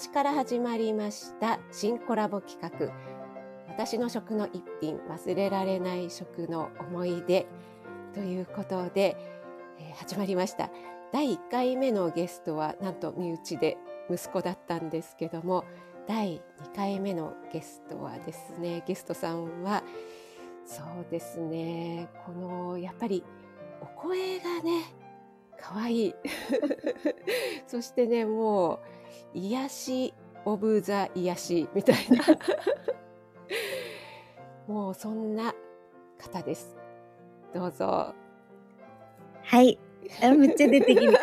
年から始まりました新コラボ企画。私の食の一品忘れられない食の思い出ということで、えー、始まりました。第1回目のゲストはなんと身内で息子だったんですけども第2回目のゲストはですねゲストさんはそうですねこのやっぱりお声がね可愛い。そしてねもう癒しオブザ癒しみたいな もうそんな方ですどうぞはいあめっちゃ出てきて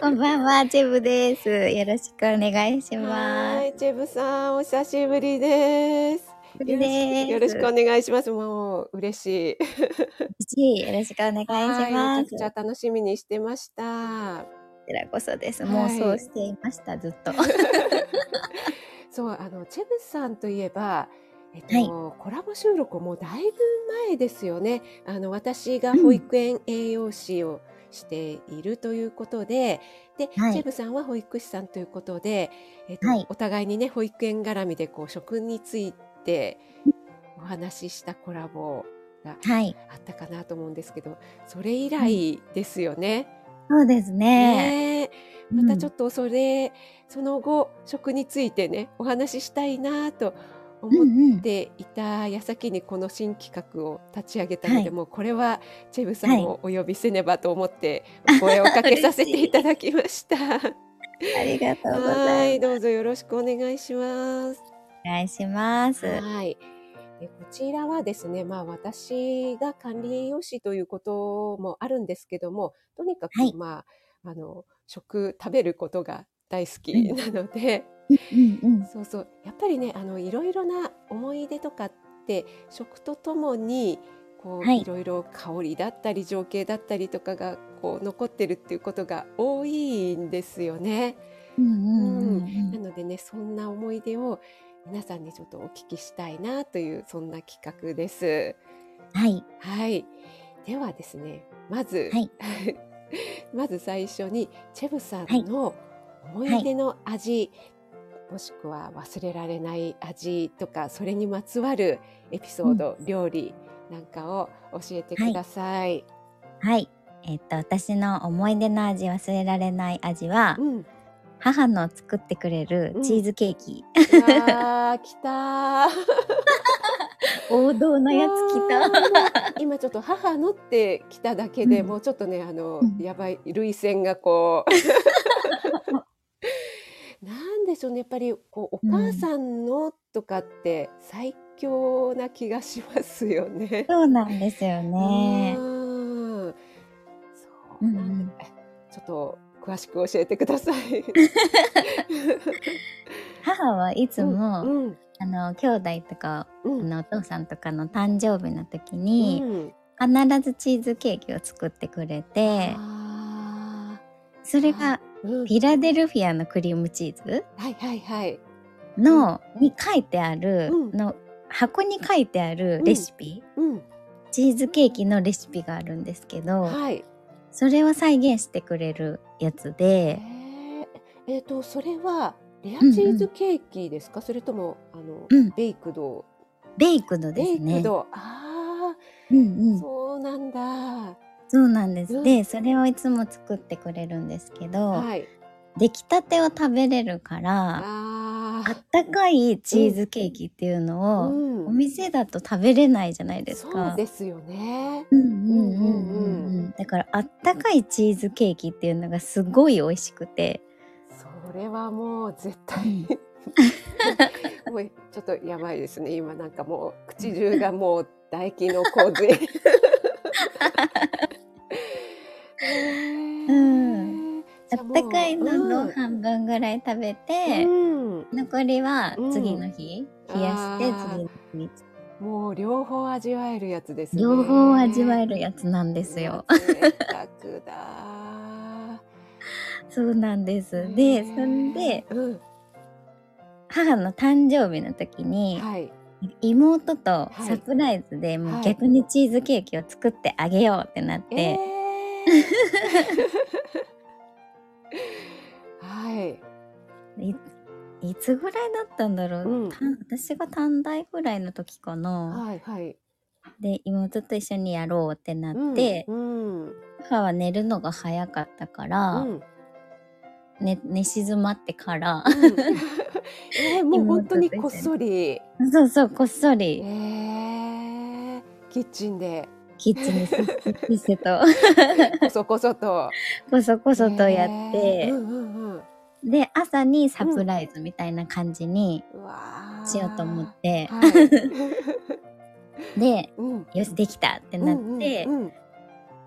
こんばんは、チェブです。よろしくお願いします。はい、チェブさん、お久しぶりです。よろしくお願いします。もう嬉しい。嬉しい。よろしくお願いします。めちゃくちゃ楽しみにしてました。こちらこそです。もうそうしていました、ずっと。そう、あのチェブさんといえば。えっと、はい、コラボ収録もだいぶ前ですよね。あの私が保育園栄養士をしているということで、で、はい、チェブさんは保育士さんということで、えっと、はい、お互いにね保育園絡みでこう食についてお話ししたコラボがあったかなと思うんですけど、それ以来ですよね。そうですね。ねまたちょっとそれ、うん、その後食についてねお話ししたいなと思っていた矢先にこの新企画を立ち上げたので、はい、もうこれはチェブさんをお呼びせねばと思ってお声をかけさせていただきました。ありがとうございます。はい、どうぞよろしくお願いします。お願いします。はい。でこちらはですね、まあ私が管理栄養士ということもあるんですけども、とにかく、はい、まあ、あの、食、食べることが大好きなので、うんうん、そうそう。やっぱりねあのいろいろな思い出とかって食とともにこう、はい、いろいろ香りだったり情景だったりとかがこう残ってるっていうことが多いんですよね。なのでねそんな思い出を皆さんにちょっとお聞きしたいなというそんな企画です。はい。はい。ではですねまず、はい、まず最初にチェブさんの思い出の味、もしくは忘れられない味とかそれにまつわるエピソード、うん、料理なんかを教えてください。はい、はい、えっと私の思い出の味忘れられない味は、うん、母の作ってくれるチーズケーキ。うん、あ来た 王道のやつ来た。今ちょっと母のって来ただけで、もうちょっとねあの、やばい涙腺がこう。なんでしょうねやっぱりこうお母さんのとかって最強な気がしますよね。そうなんですよね。そうなんで、ちょっと詳しく教えてください。母はいつも、うんうん、あの兄弟とか、うん、あのお父さんとかの誕生日の時に、うん、必ずチーズケーキを作ってくれて、それがフィラデルフィアのクリームチーズ？はいはいはい。の、に書いてある、の箱に書いてあるレシピ、チーズケーキのレシピがあるんですけど、はい、それを再現してくれるやつで。えっ、ー、とそれはレアチーズケーキですか、うんうん、それともあの、うん、ベイクド？ベイクドですね。ベイクド。ああ、うんうん、そうなんだ。そうなんです。で、それをいつも作ってくれるんですけど、はい、出来たてを食べれるから、あったかいチーズケーキっていうのを、うん、お店だと食べれないじゃないですか。そうですよね。うんうんうんうんうん。だからあったかいチーズケーキっていうのがすごい美味しくて。それはもう絶対 もうちょっとやばいですね。今なんかもう口中がもう唾液の洪水。うん。あったかいのの半分ぐらい食べて、うん、残りは次の日、冷やして次の日もう両方味わえるやつですね。両方味わえるやつなんですよ。そうなんです。で、そんで、うん、母の誕生日の時に、はい、妹とサプライズでもう逆にチーズケーキを作ってあげようってなって、はいえーはい。いいつぐらいだったんだろう、うん、私が短大ぐらいの時かな。はいはい。で妹と一緒にやろうってなって、うんうん、母は寝るのが早かったから、うん、寝寝静まってから、うん、えー、もう本当にこっそり。そうそうこっそり、えー、キッチンで。キッチンにせせと。こそこそと。こそこそとやって、えーうんうんうん、で朝にサプライズみたいな感じにしようと思って、はい、で、うん、よしできたってなって、うんうんうん、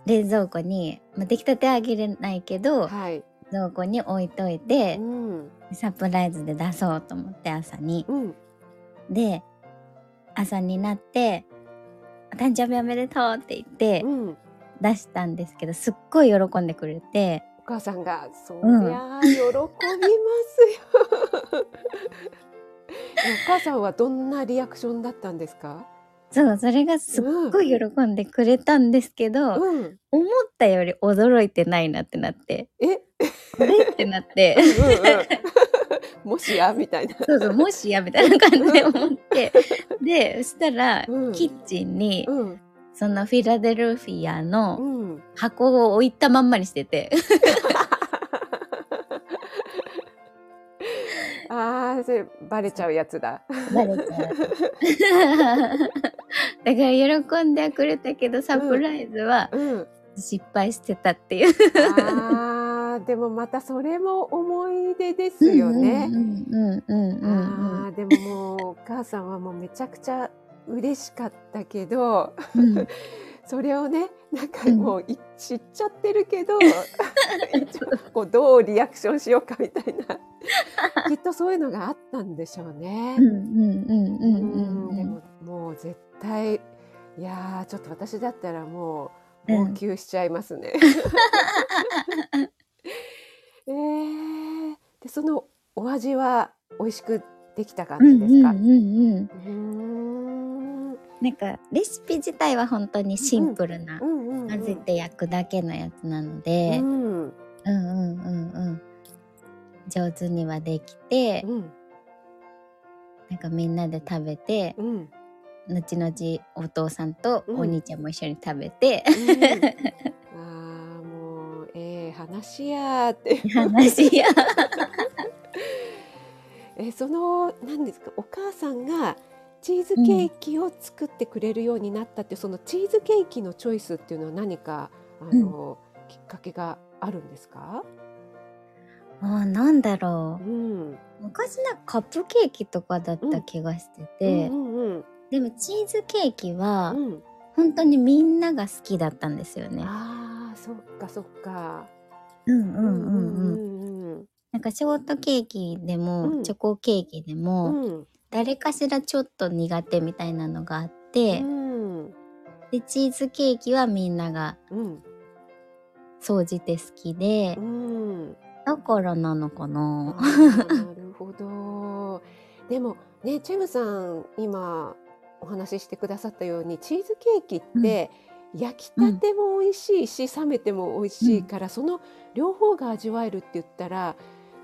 冷蔵庫に、まあ、出来たてあげれないけど、はい、冷蔵庫に置いといて、うん、サプライズで出そうと思って朝に。うん、で朝になって「誕生日おめでとう」って言って、出したんですけどすっごい喜んでくれて。お母さんが「そりゃ喜びますよ」お母さんはどんなリアクションだったんですか？そう、それがすっごい喜んでくれたんですけど、うん、思ったより驚いてないなってなって。え？あれ？ってなって。うんうん、もしや？みたいな。そうそう、もしや？みたいな感じで思って。で、そしたら、うん、キッチンに、うん、そのフィラデルフィアの箱を置いたまんまにしてて。ああ、それバレちゃうやつだ。バレちゃう。だから喜んでくれたけどサプライズは失敗してたっていう。ああ、でもまたそれも思い出ですよね。ああ、でももうお母さんはもうめちゃくちゃ嬉しかったけど、うん、それをねなんかもう、うん、知っちゃってるけど こうどうリアクションしようかみたいな。きっとそういうのがあったんでしょうね。でももう絶対いやちょっと私だったらもう号泣しちゃいますね。えー、でそのお味は美味しくできた感じですか？なんかレシピ自体は本当にシンプルな、混ぜて焼くだけのやつなので、うん、うんうんうんうん。上手にはできて、うん、なんかみんなで食べて、うん、後々お父さんとお兄ちゃんも一緒に食べて、うん、ああもうええー、話やって。話や えその何ですかお母さんがチーズケーキを作ってくれるようになったって、うん、そのチーズケーキのチョイスっていうのは何かあの、うん、きっかけがあるんですか？あなんだろう、うん、昔なんかカップケーキとかだった気がしてて、うんうんうん、でもチーズケーキは、うん、本当にみんなが好きだったんですよね。あそっかそっか。うんうんうんうん。うん、なんかショートケーキでも、チョコケーキでも、誰かしらちょっと苦手みたいなのがあって、でチーズケーキはみんなが総じて好きで、だからなのかな。なるほど。でもね、チェムさん今お話ししてくださったようにチーズケーキって、焼きたても美味しいし、冷めても美味しいから、その両方が味わえるって言ったら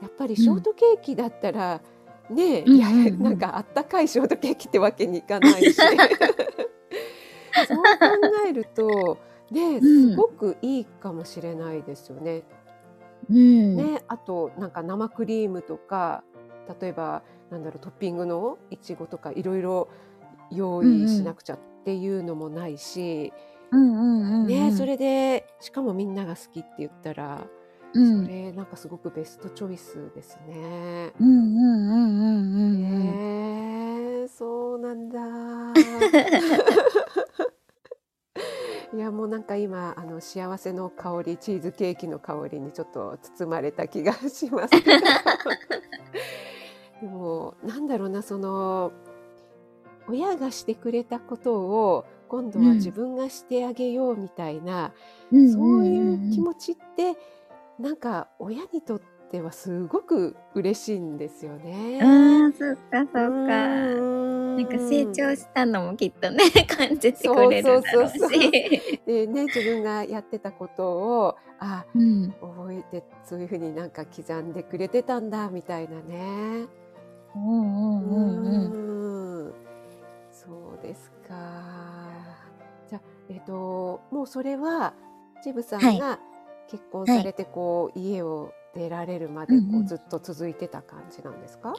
やっぱりショートケーキだったら、ね、いやなんかあったかいショートケーキってわけにいかないし。そう考えるとねすごくいいかもしれないですよね。うん、ね、あとなんか生クリームとか例えばなんだろうトッピングのいちごとかいろいろ用意しなくちゃっていうのもないし、ね、それでしかもみんなが好きって言ったら、うん、それなんかすごくベストチョイスですね。うんうんうんうんうん。ねそうなんだ。いやもうなんか今あの幸せの香りチーズケーキの香りにちょっと包まれた気がしますでもなんだろうなその親がしてくれたことを今度は自分がしてあげようみたいな、うん、そういう気持ちってなんか親にとってはすごく嬉しいんですよね。あそっかそっか。なんか成長したのもきっとね 感じてくれるだろうし。そうそうそうそうでね自分がやってたことをあ、うん、覚えてそういうふうになんか刻んでくれてたんだみたいなね。うんうんうんうん。そうですか。じゃえっ、ー、ともうそれはチブさんが結婚されてこう、はい、家を出られるまでこう、ずっと続いてた感じなんですか？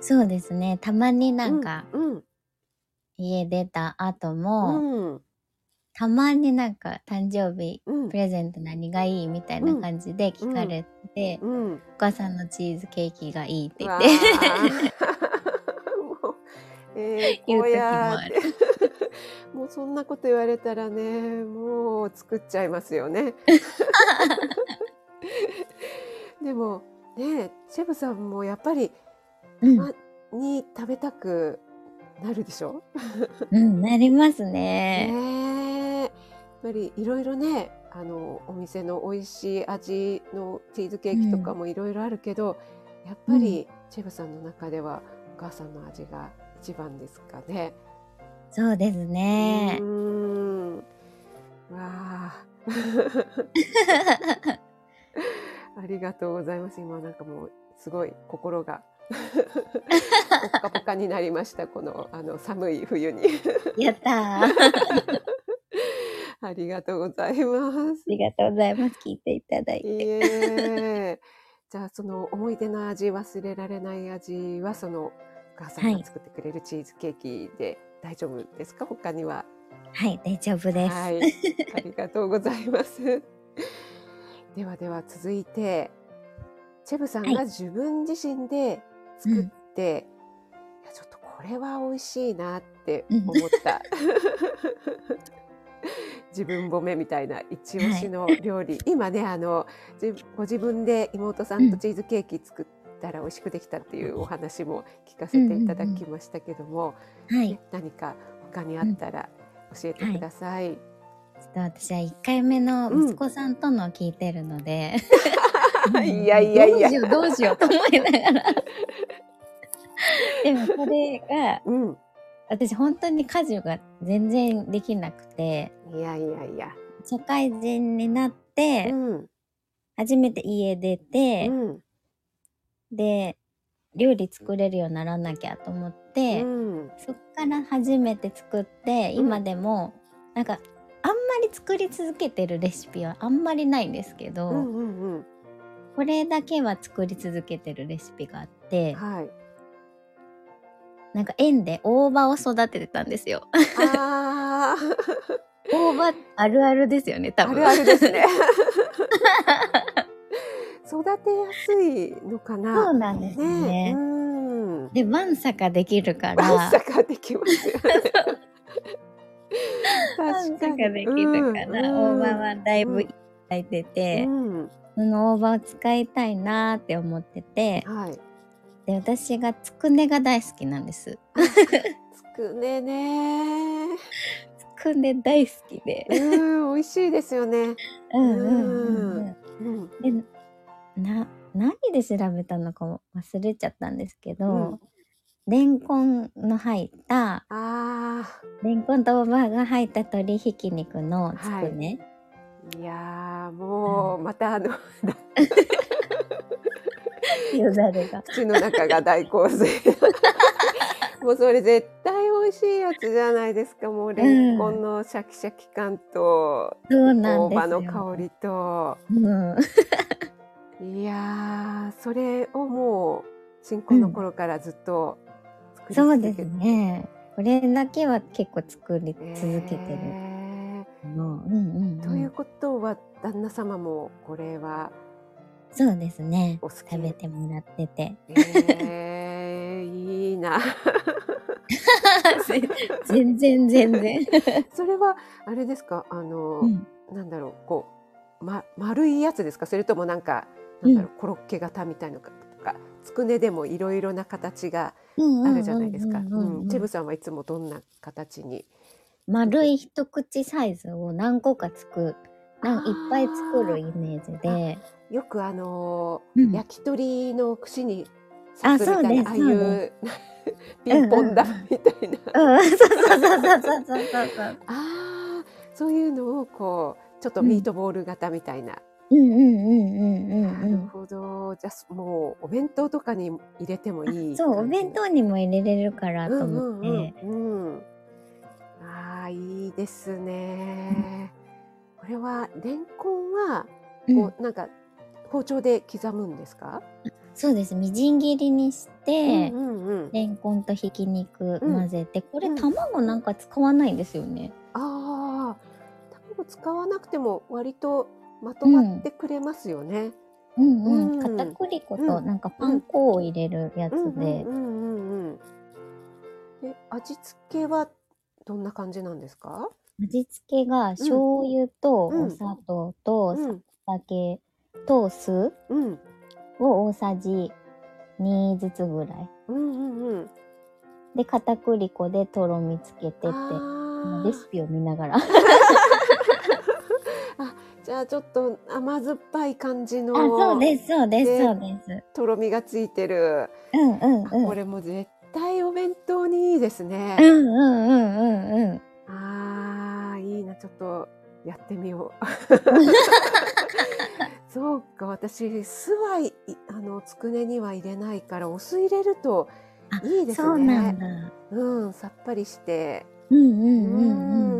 そうですね。たまになんか、うんうん、家出た後も、うん、たまになんか誕生日、プレゼント何がいいみたいな感じで聞かれて、お母さんのチーズケーキがいいって言って。えー、言う時もある。もうそんなこと言われたらね、もう作っちゃいますよね。でもね、シェフさんもやっぱりまに食べたくなるでしょ？うん、なりますね。ねやっぱりいろいろね、あの、お店の美味しい味のチーズケーキとかもいろいろあるけど、うん、やっぱりチェフさんの中ではお母さんの味が一番ですかね。そうですね。うん。わあ。ありがとうございます。今なんかもうすごい心がポカポカになりましたこのあの寒い冬にやったありがとうございますありがとうございます聞いていただいてじゃあその思い出の味忘れられない味はそのお母さんが作ってくれるチーズケーキで大丈夫ですか、はい、他には。はい大丈夫です、はい、ありがとうございます。ではでは続いてチェブさんが自分自身で作って、はいうん、いやちょっとこれは美味しいなって思った、自分褒めみたいな一押しの料理、はい、今ねあのご自分で妹さんとチーズケーキ作ったら美味しくできたっていうお話も聞かせていただきましたけども、ね、何か他にあったら教えてください。ちょっと私は1回目の息子さんとの聞いてるので、いやいやいや。どうしよう、どうしようと思いながら。でもそれが、うん、私本当に家事が全然できなくて。いやいやいや。社会人になって、うん、初めて家出て、うん、で、料理作れるようにならなきゃと思って、そっから初めて作って、今でも、なんか、あんまり作り続けてるレシピはあんまりないんですけど、うんうんうん、これだけは作り続けてるレシピがあって、はい、なんか園で大葉を育ててたんですよ。あ 大葉あるあるですよね多分。あるあるですね。育てやすいのかな。そうなんですね。ねで、わんさかできるから。わんさかできますよね。確かに。できるから、大葉はだいぶいただいてて、うん、その大葉を使いたいなって思ってて、はい、で私がつくねが大好きなんです。つくねね。つくね大好きで。うん、美味しいですよね。うんうんうんうん。でな何で調べたのかも忘れちゃったんですけど、うん、レンコンの入ったあレンコンと大葉が入った鶏ひき肉のつくね、はい。いやもう、またあの よだれが。口の中が大洪水 もうそれ絶対美味しいやつじゃないですか。もうレンコンのシャキシャキ感と、うん、大葉の香りと、うん、いやそれをもう新婚の頃からずっと作り続けて、うん、そうですねこれだけは結構作り続けてる。えーの。うんうんということは旦那様もこれはそうですね食べてもらってて。えー、いいな。全然全然。それはあれですか？あの、うん、なんだろうこう、ま、丸いやつですか？それともなんかなんだろう、うん、コロッケ型みたいのかとかつくねでもいろいろな形があるじゃないですか。チェブさんはいつもどんな形に？丸い一口サイズを何個か作なんいっぱい作るイメージで。よくあのーうん、焼き鳥の串にあそうですああいうピンポン玉みたいな、ああそういうのをこうちょっとミートボール型みたいな、うんうんうんうんうんなるほど。じゃあもうお弁当とかに入れてもいいそうお弁当にも入れれるからと思って、うんうんうん、ああいいですね、これはレンコンはこう、なんか包丁で刻むんですか？そうです。みじん切りにして、うんうんうん、レンコンとひき肉混ぜて、うん、これ卵なんか使わないんですよね、うん、ああ卵使わなくても割とまとまってくれますよね、うん。うんうん、片栗粉となんかパン粉を入れるやつで。味付けはどんな感じなんですか？味付けが醤油とお砂糖と酒と酢を大さじ2ずつぐらい。うんうんうん、で片栗粉でとろみつけてって。レシピを見ながら。あ じゃあちょっと甘酸っぱい感じのあそうですそうですそうですとろみがついてる、うんうんうん、これも絶対お弁当にいいですね。うんうんうんうんうん。ああいいなちょっとやってみよう。そうか私酢はあのつくねには入れないからお酢入れるといいですね。そうなんだ。うんさっぱりして。うんうんうんうん。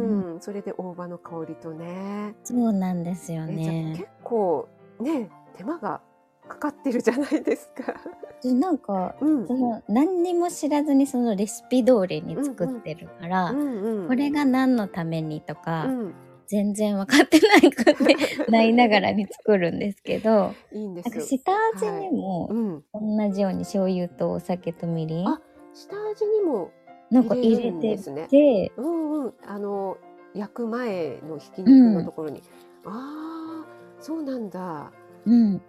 それで大葉の香りとね。そうなんですよね。結構ね手間がかかってるじゃないですか。でなんか、うん、その何にも知らずにそのレシピ通りに作ってるから、うんうん、これが何のためにとか、うん、全然分かってないくてないながらに作るんですけど いいんです。よ下味にも同じように醤油とお酒とみりん、あ下味にもなんか入れてて、うんうん、あの焼く前のひき肉のところに、うん、ああそうなんだ。うん。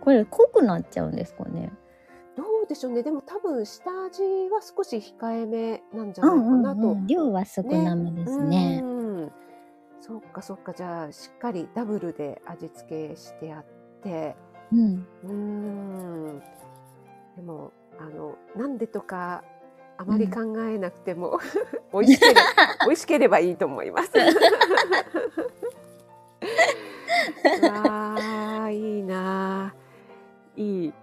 これ濃くなっちゃうんですかね。どうでしょうね。でも多分下味は少し控えめなんじゃないかなと、うんうんうん、量は少なめですね、ねそっかそっか。じゃあしっかりダブルで味付けしてあって。うん。うん。でもあのなんでとかあまり考えなくても、うん、美味しければ 美味しければいいと思います。わあいいないい。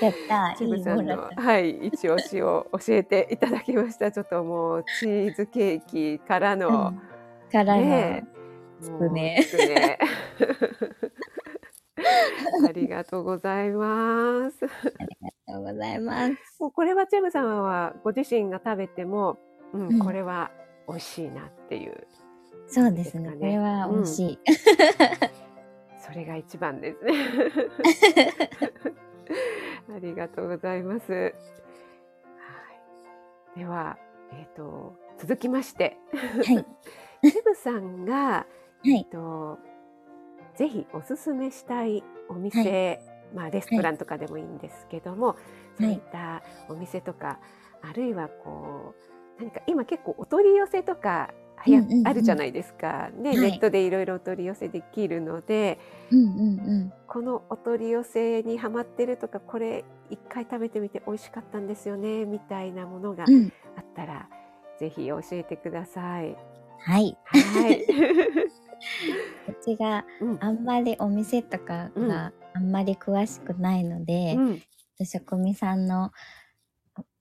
やったチブさんのはい一押しを教えていただきました。ちょっともうチーズケーキからの、うん、からの、ね、つくね。つくねありがとうございます。ありがとうございます。もうこれはチェムさんはご自身が食べても、うん、うん、これは美味しいなっていう、ね、そうですね。これは美味しい。うん、それが一番ですね。ありがとうございます。はい、では、えっ、ー、と続きまして、はい、セブさんが、はい、えっ、とぜひおすすめしたいお店、はい、まあレストランとかでもいいんですけども、はい、そういったお店とか、あるいはこう何か今結構お取り寄せとかはや、あるじゃないですか、ね、はい、ネットでいろいろお取り寄せできるので、うんうんうん、このお取り寄せにはまってるとかこれ一回食べてみて美味しかったんですよねみたいなものがあったら、うん、ぜひ教えてください。はい。はい。うちがあんまりお店とかがあんまり詳しくないので、うん、職味さんの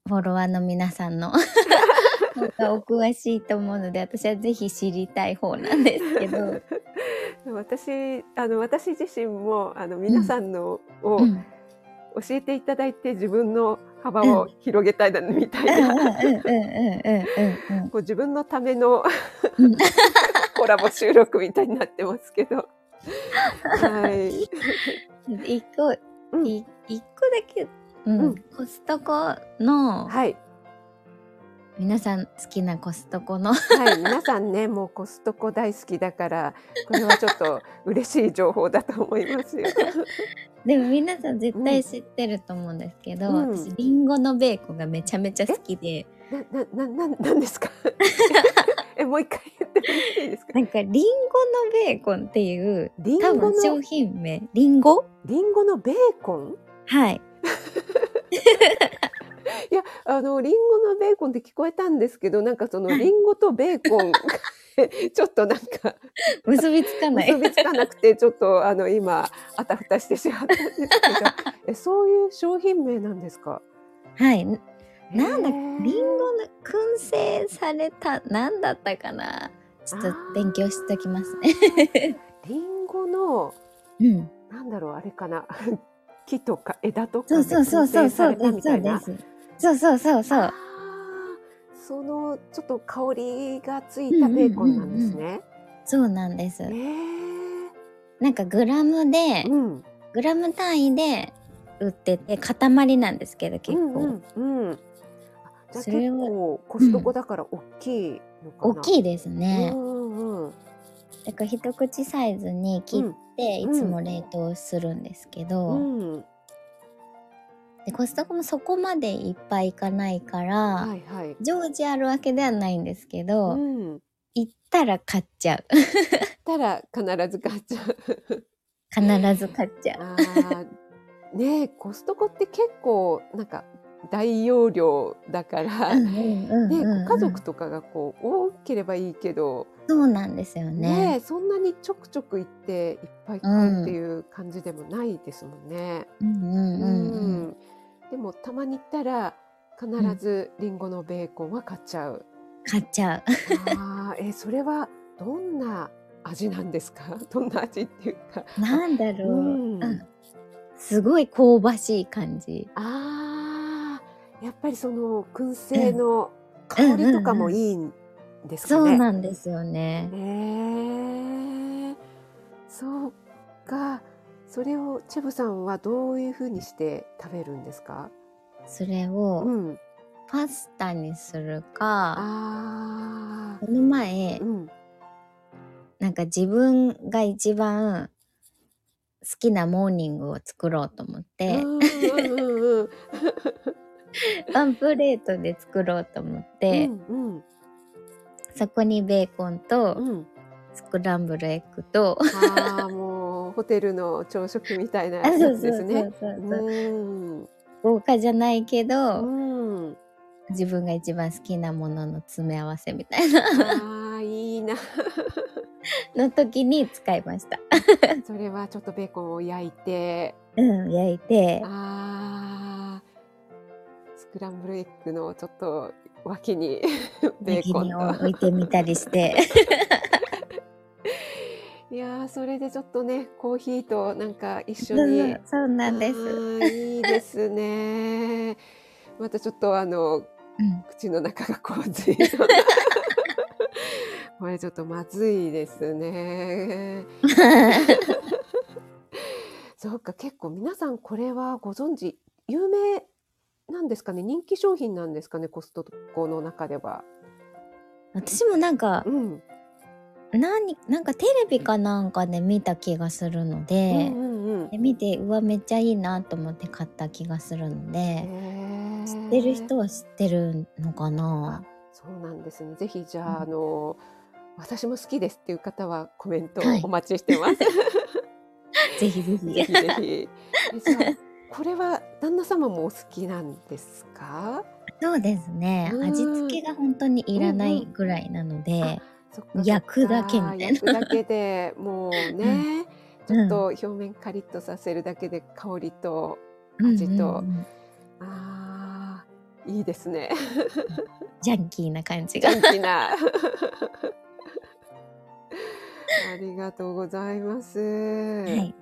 フォロワーの皆さんの お詳しいと思うので私はぜひ知りたい方なんですけど。私あの私自身もあの皆さんのを、教えていただいて自分の幅を広げたいみたいな。自分のためのコラボ収録みたいになってますけど。はい。一個、一個だけ、うん、コストコの、はい。皆さん好きなコストコの。はい。皆さんねもうコストコ大好きだからこれはちょっと嬉しい情報だと思いますよ。でも皆さん絶対知ってると思うんですけど、うん、私リンゴのベーコンがめちゃめちゃ好きで。なななななんですか？えもう一回言ってもいいですか？なんかリンゴのベーコンっていう多分商品名。リンゴ？リンゴのベーコン？はい。いや、あの、リンゴのベーコンって聞こえたんですけど、なんかそのリンゴとベーコン、ちょっとなんか 結びつかない。結びつかなくて、ちょっとあの、今、あたふたしてしまったんですけど、えそういう商品名なんですか？はい。なんだ、リンゴの燻製された、なんだったかな？ちょっと勉強しておきますね。リンゴの、うん、なんだろう、あれかな？木とか枝とかで燻製されたみたいな。そうそうそうそう。そのちょっと香りがついたベーコンなんですね。うんうんうん、そうなんです。えー、なんかグラムで、うん、グラム単位で売ってて塊なんですけど結構。うんうんうん、じゃあ結構コストコだから大きいのかな、大きいですね。うんうん、だから一口サイズに切っていつも冷凍するんですけど、うんでコストコもそこまでいっぱい行かないから、はいはい、常時あるわけではないんですけど、うん、行ったら買っちゃう。行ったら必ず買っちゃう。必ず買っちゃう。あねコストコって結構なんか大容量だから、ね、家族とかがこう多ければいいけどそうなんですよねねそんなにちょくちょく行っていっぱい買うっていう感じでもないですもんね。でもたまに行ったら必ずりんごのベーコンは買っちゃう。買っちゃう。あえそれはどんな味なんですか？どんな味っていうか。なんだろう、うん、すごい香ばしい感じ。ああやっぱりその燻製の香りとかもいいんですかね。そうなんですよね。えー、そうか。それをチェブさんはどういうふうにして食べるんですか？それを、うん、パスタにするかあこの前、うん、なんか自分が一番好きなモーニングを作ろうと思って ワンプレートで作ろうと思って、うんうん、そこにベーコンと、スクランブルエッグとあもうホテルの朝食みたいなやつですね。豪華じゃないけど、うん、自分が一番好きなものの詰め合わせみたいな。あいいな。の時に使いました。それはちょっとベーコンを焼いて。うん焼いて。あスクランブルエッグのちょっと脇に ベーコンを置いてみたりして。いやそれでちょっとねコーヒーとなんか一緒に。そうなんです。いいですね。またちょっとあの、うん、口の中が洪水これちょっとまずいですね。そうか結構皆さんこれはご存知？有名なんですかね人気商品なんですかねコストコの中では。私もなんか、うん、何なんかテレビかなんかで見た気がするのでで見てうわめっちゃいいなと思って買った気がするので知ってる人は知ってるのかな。そうなんですね。ぜひじゃあうん、あの私も好きですっていう方はコメントお待ちしてます。はい、ぜひ。ぜひぜひ。ぜひこれは旦那様もお好きなんですか？そうですね味付けが本当にいらないぐらいなので、焼くだけみたいな。焼くだけでもうね、うん、ちょっと表面カリッとさせるだけで香りと味と、うんうんうん、あいいですね。ジャンキーな感じが。ジャンキーな。ありがとうございます。はい。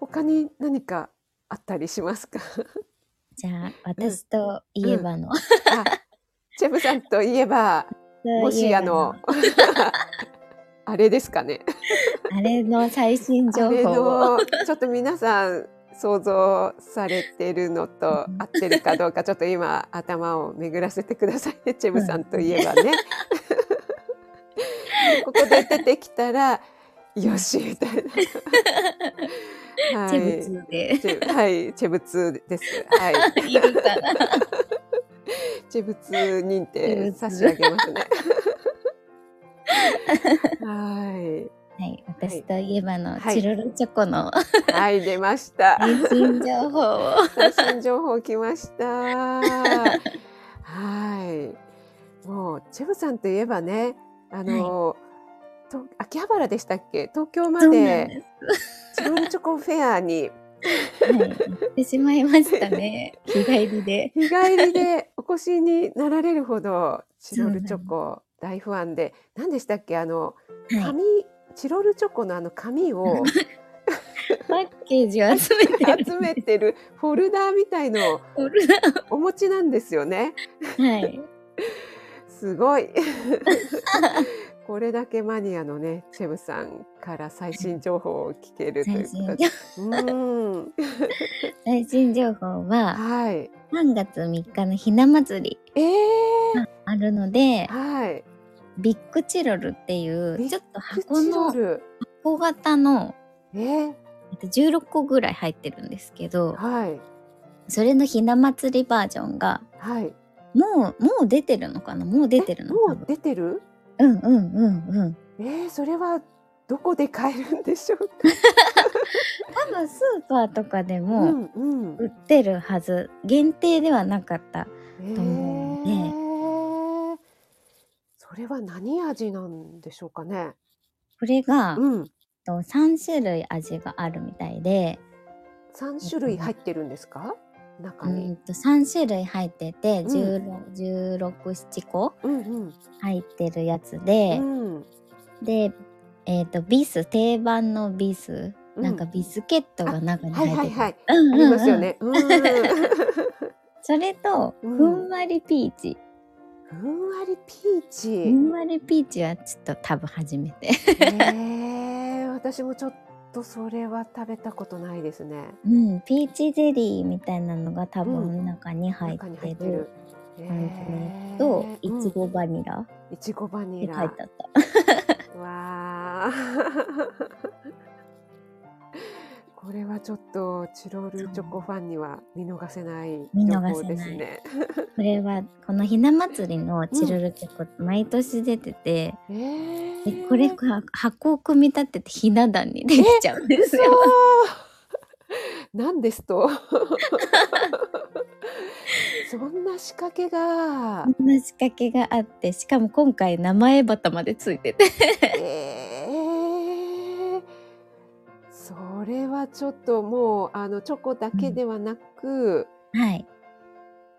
他に何かあったりしますか？じゃあ私といえばの、うん、チェブさんといえば、もしあの、あれですかね？あれの最新情報を。ちょっと皆さん想像されてるのと合ってるかどうか、ちょっと今頭を巡らせてくださいね、チェブさんといえばね。ここで出てきたら、よし、みたいな。はい、チェブツで。はい、チェブツです。はい。いるかな。チ物認定差し上げますね。はい。はい、私といえばのチロルチョコの、はい、出ました。最新情報を。最新情報来ました。はい。もうチェブさんといえばね、あの、はい、と秋葉原でしたっけ？東京までチロルチョコフェアに。はい、行ってしまいましたね。日帰りで。日帰りでお越しになられるほどチロルチョコ大ファンで、何でしたっけ？あの紙、はい、チロルチョコのあの紙を パッケージを集めてる集めてるフォルダーみたいのをお持ちなんですよね。はい。すごい。これだけマニアのね、チェブさんから最新情報を聞けるということで。最新情報。は、はい、3月3日のひな祭りがあるので、えー、はい、ビッグチロルっていうちょっと箱の箱型の、えー、16個ぐらい入ってるんですけど、はい、それのひな祭りバージョンが、はい、もうもう出てるのかな？もう出てるのもう出てる？うんうんうんうん。えー、それはどこで買えるんでしょうか？多分スーパーとかでも売ってるはず、うんうん、限定ではなかったと思うので、えー、それは何味なんでしょうかね？これが、うん、と3種類味があるみたいで。3種類入ってるんですか、中に。うんと3種類入ってて、うん、1617個入ってるやつで、うん、で、えっ、ー、とビス定番のビス、うん、なんかビスケットが中に入ってる。はいはいはい。うんうんうん、ありますよね。それとふんわりピーチ。ふんわりピーチ。ふんわりピーチはちょっと多分初めて。えー、私もちょっとそれは食べたことないですね。うん、ピーチゼリーみたいなのが多分中に入ってる感じと、いちごバニラ。いちごバニラ。書いてあった。わあ。これはちょっとチロルチョコファンには見逃せない情報ですね。これはこのひな祭りのチロルチョコ、うん、毎年出てて、えー、これ箱を組み立ててひな壇にできちゃうんですよ。なん ですと？そんな仕掛けが。そんな仕掛けがあってしかも今回名前バタまでついてて。えれはちょっともうあのチョコだけではなく、うん、はい。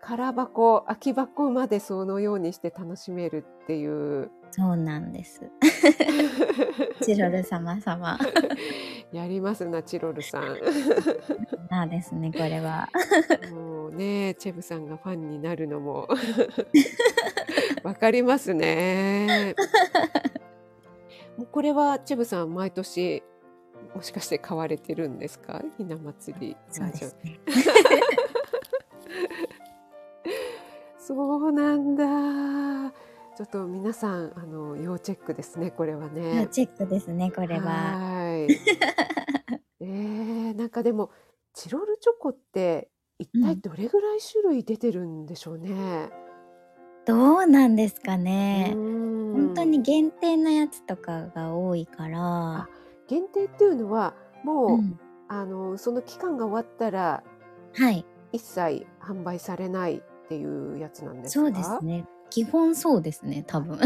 空箱空き箱までそのようにして楽しめるっていう。そうなんです。チロル様様。やりますなチロルさん。なですねこれは。もうねチェブさんがファンになるのも。わかりますね。もうこれはチェブさん毎年もしかして買われてるんですか？ひな祭り。そうですね。そうなんだ。ちょっと皆さんあの要チェックですねこれはね。要チェックですねこれは。はい。えー、なんかでもチロルチョコって一体どれぐらい種類出てるんでしょうね、うん、どうなんですかね。本当に限定のやつとかが多いから限定っていうのはもう、うん、あのその期間が終わったら、はい、一切販売されないっていうやつなんですか？そうですね。基本そうですね多分。そ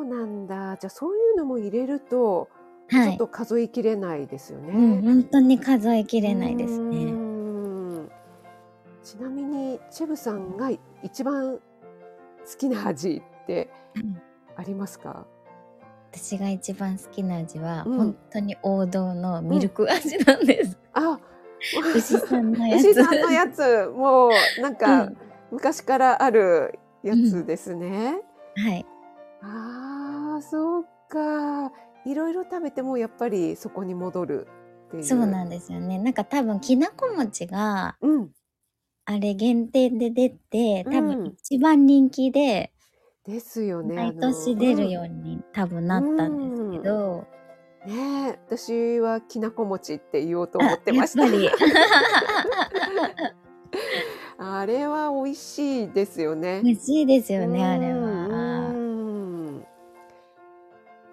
うなんだ。じゃあそういうのも入れると、はい、ちょっと数えきれないですよね、うん、本当に数えきれないですね。ちなみにチェブさんが一番好きな味ってありますか、私が一番好きな味は、うん、本当に王道のミルク味なんです。うん、あ、牛さんのやつ。牛さんのやつ、もうなんか、昔からあるやつですね。はい。ああ、そうか。いろいろ食べてもやっぱりそこに戻るっていう。そうなんですよね。なんか多分きなこ餅が、うん、あれ限定で出て、多分一番人気で、ですよね。毎年出るように多分なったんですけど。ね私はきなこ餅って言おうと思ってました。あれは美味しいですよね。美味しいですよね、あれは。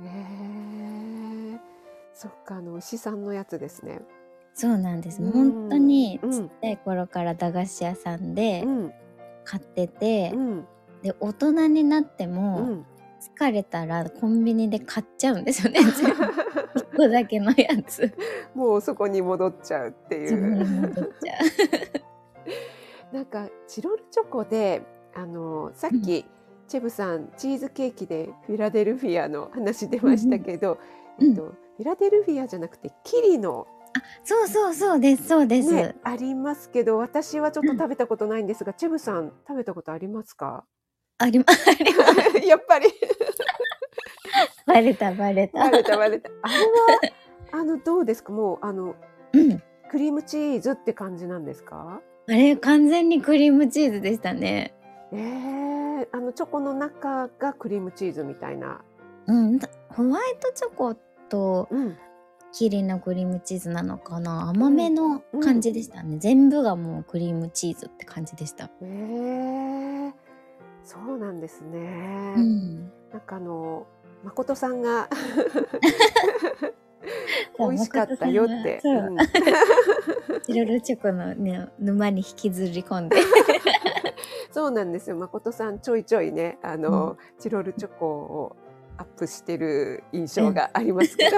えそっか、あの牛さんのやつですね。そうなんです。もう本当にちっちゃい頃から駄菓子屋さんで買ってて、うん、で大人になっても、疲れたらコンビニで買っちゃうんですよね。一個だけのやつ。もうそこに戻っちゃうっていう。なんかチロルチョコであのさっき、うん、チェブさんチーズケーキでフィラデルフィアの話出ましたけど、うん、えっと、フィラデルフィアじゃなくてキリのあそうそうそうですそうです、ね、ありますけど私はちょっと食べたことないんですが、うん、チェブさん食べたことありますか？あります。やっぱりバレたバレた。バレたバレた。あれはあのどうですか？もうあの、うん、クリームチーズって感じなんですか？あれ完全にクリームチーズでしたね。えー、あのチョコの中がクリームチーズみたいな。うん、ホワイトチョコと、うん、キリのクリームチーズなのかな？甘めの感じでしたね、うん、全部がもうクリームチーズって感じでしたへえー、そうなんですね、うん、なんかあの誠さんが 美味しかったよって。チロルチョコの、ね、沼に引きずり込んで。そうなんですよ。誠さんちょいちょいね、あの、うん、チロルチョコをアップしてる印象がありますけど。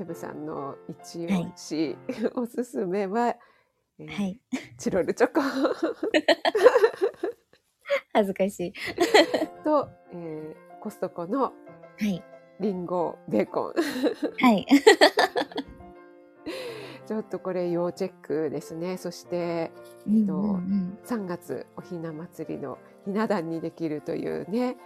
ゃあチェブさんの一押し、はい、おすすめはえー、はい。チロルチョコ。恥ずかしい。と、えー、コストコの、はい。リンゴベーコン。はい。ちょっとこれ要チェックですね。そして、えっと、うんうんうん、3月おひな祭りのひな壇にできるというね。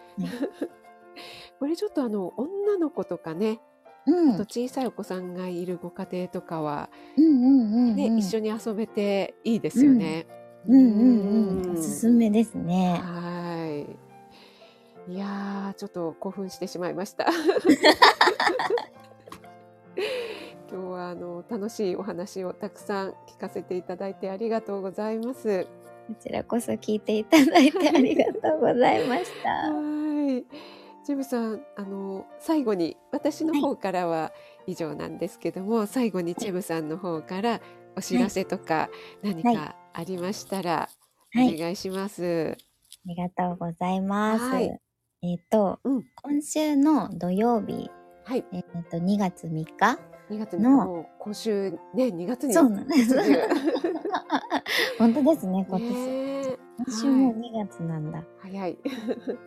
これちょっとあの女の子とかね、うん、と小さいお子さんがいるご家庭とかは、ね、一緒に遊べていいですよね。うんうんうん、おすすめですね。はい。いやちょっと興奮してしまいました。今日はあの楽しいお話をたくさん聞かせていただいてありがとうございます。こちらこそ聞いていただいてありがとうございました。はい。ジムさん、あの最後に私の方からは以上なんですけども、はい、最後にチェブさんの方からお知らせとか何かありましたらお願いします。はい、ありがとうございます。えっ、ー、と、うん、今週の土曜日、はい、えっ、ー、と2月3日2月の今週ね2月にそうなんです。本当ですね今年。今週も2月なんだ。早い。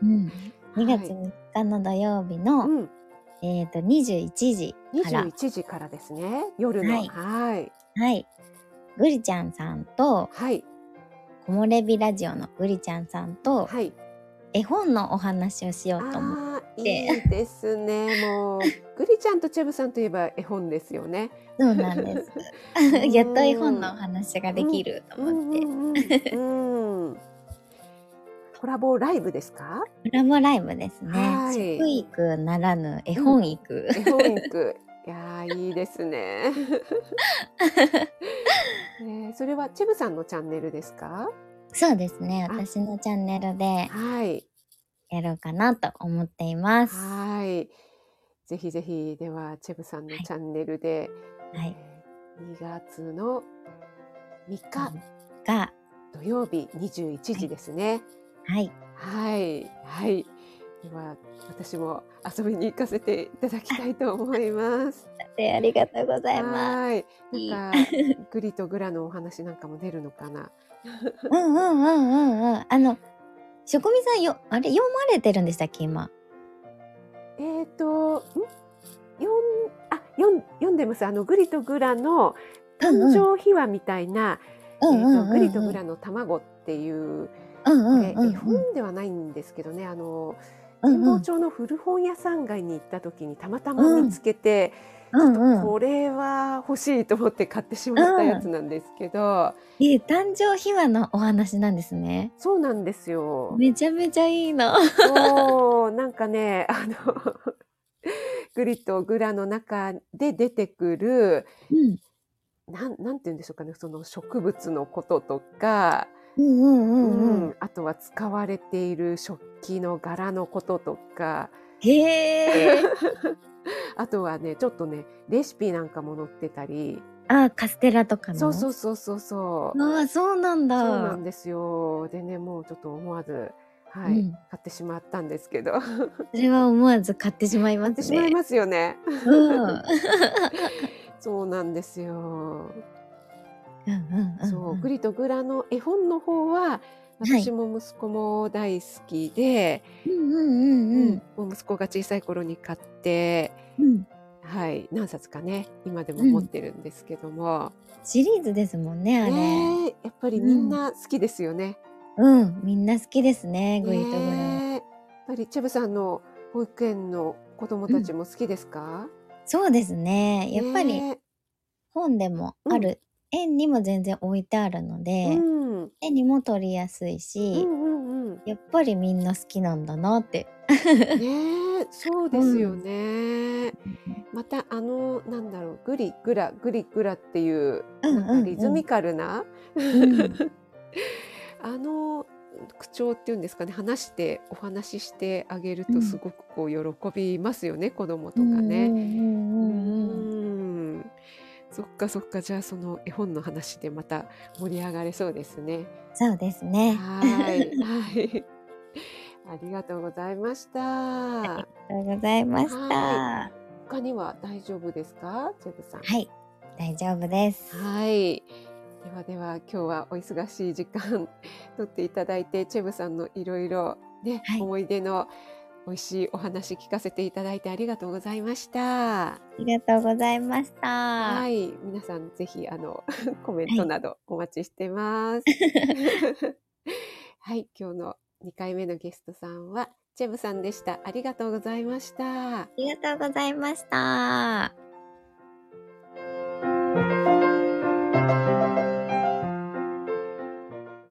うん。2月3日の土曜日の、はい、えっ、ー、と21時から。21時からですね。夜の。はい。はい。はい。ぐりちゃんさんと、はい。木漏れ日ラジオのぐりちゃんさんと、はい。絵本のお話をしようと思って。いいですね。もう、ぐりちゃんとチェブさんといえば絵本ですよね。そうなんです。やっと絵本のお話ができると思って。うんコラボライブですか？コラボライブですね。食育ならぬ絵本育。絵本育。いやいいですね。えー、それはチェブさんのチャンネルですか？そうですね。私のチャンネルで、はい。やろうかなと思っています。はい。ぜひぜひ、では、チェブさんのチャンネルで、はい。えー、2月の3日が土曜日21時ですね。はいはい。はい。はい。では、私も遊びに行かせていただきたいと思います。ありがとうございます。はい。なんか、グリとグラのお話なんかも出るのかな？うんうんうんうんうん。あの、しょこみさんよ、あれ、読まれてるんでしたっけ、今？えっ、ー、と、ん？読ん、あ、読ん、読んでます。あの、グリとグラの誕生秘話みたいな、えっ、と、グリとグラの卵っていう、絵本ではないんですけどねあの神保町の古本屋さん街に行った時にたまたま見つけて、ちょっとこれは欲しいと思って買ってしまったやつなんですけど、うん、え誕生秘話のお話なんですね。そうなんですよ。めちゃめちゃいいのそうなんかねあのグリとグラの中で出てくる、うん、なんなんて言うんでしょうかねその植物のこととかうんうんうんうん。あとは使われている食器の柄のこととか。へえ。あとはね、ちょっとね、レシピなんかも載ってたり。あ、カステラとかの？そうそうそうそうそう。ああ、そうなんだ。そうなんですよ。でね、もうちょっと思わず、はい、うん、買ってしまったんですけど。それは思わず買ってしまいますね。買ってしまいますよね。うん、そうなんですよ。そう、グリとグラの絵本の方は、私も息子も大好きで、もう息子が小さい頃に買って、うん、はい、何冊かね、今でも持ってるんですけども。うん、シリーズですもんね、あれ。ねやっぱりみんな好きですよね。うん、うん、みんな好きですね、グリとグラ。やっぱりチェブさんの保育園の子供たちも好きですか、そうですね。やっぱり本でもある園にも全然置いてあるので、うん、絵にも取りやすいし、うんうんうん、やっぱりみんな好きなんだなって。ねそうですよね。うん、またあのなんだろうグリグラグリグラっていう、なんかリズミカルな、あの口調っていうんですかね話してお話ししてあげるとすごくこう喜びますよね、うん、子供とかね。うんそっかそっかじゃあその絵本の話でまた盛り上がれそうですね。そうですね。はい はいありがとうございました。ありがとうございました。他には大丈夫ですか、チェブさん。はい、大丈夫です。はい。ではでは今日はお忙しい時間とっていただいてチェブさんのいろいろね、はい、思い出の美味しいお話聞かせていただいてありがとうございました。ありがとうございました。はい、皆さんぜひあの コメントなどお待ちしてます。はい、今日の2回目のゲストさんはチェブさんでした。ありがとうございました。ありがとうございました。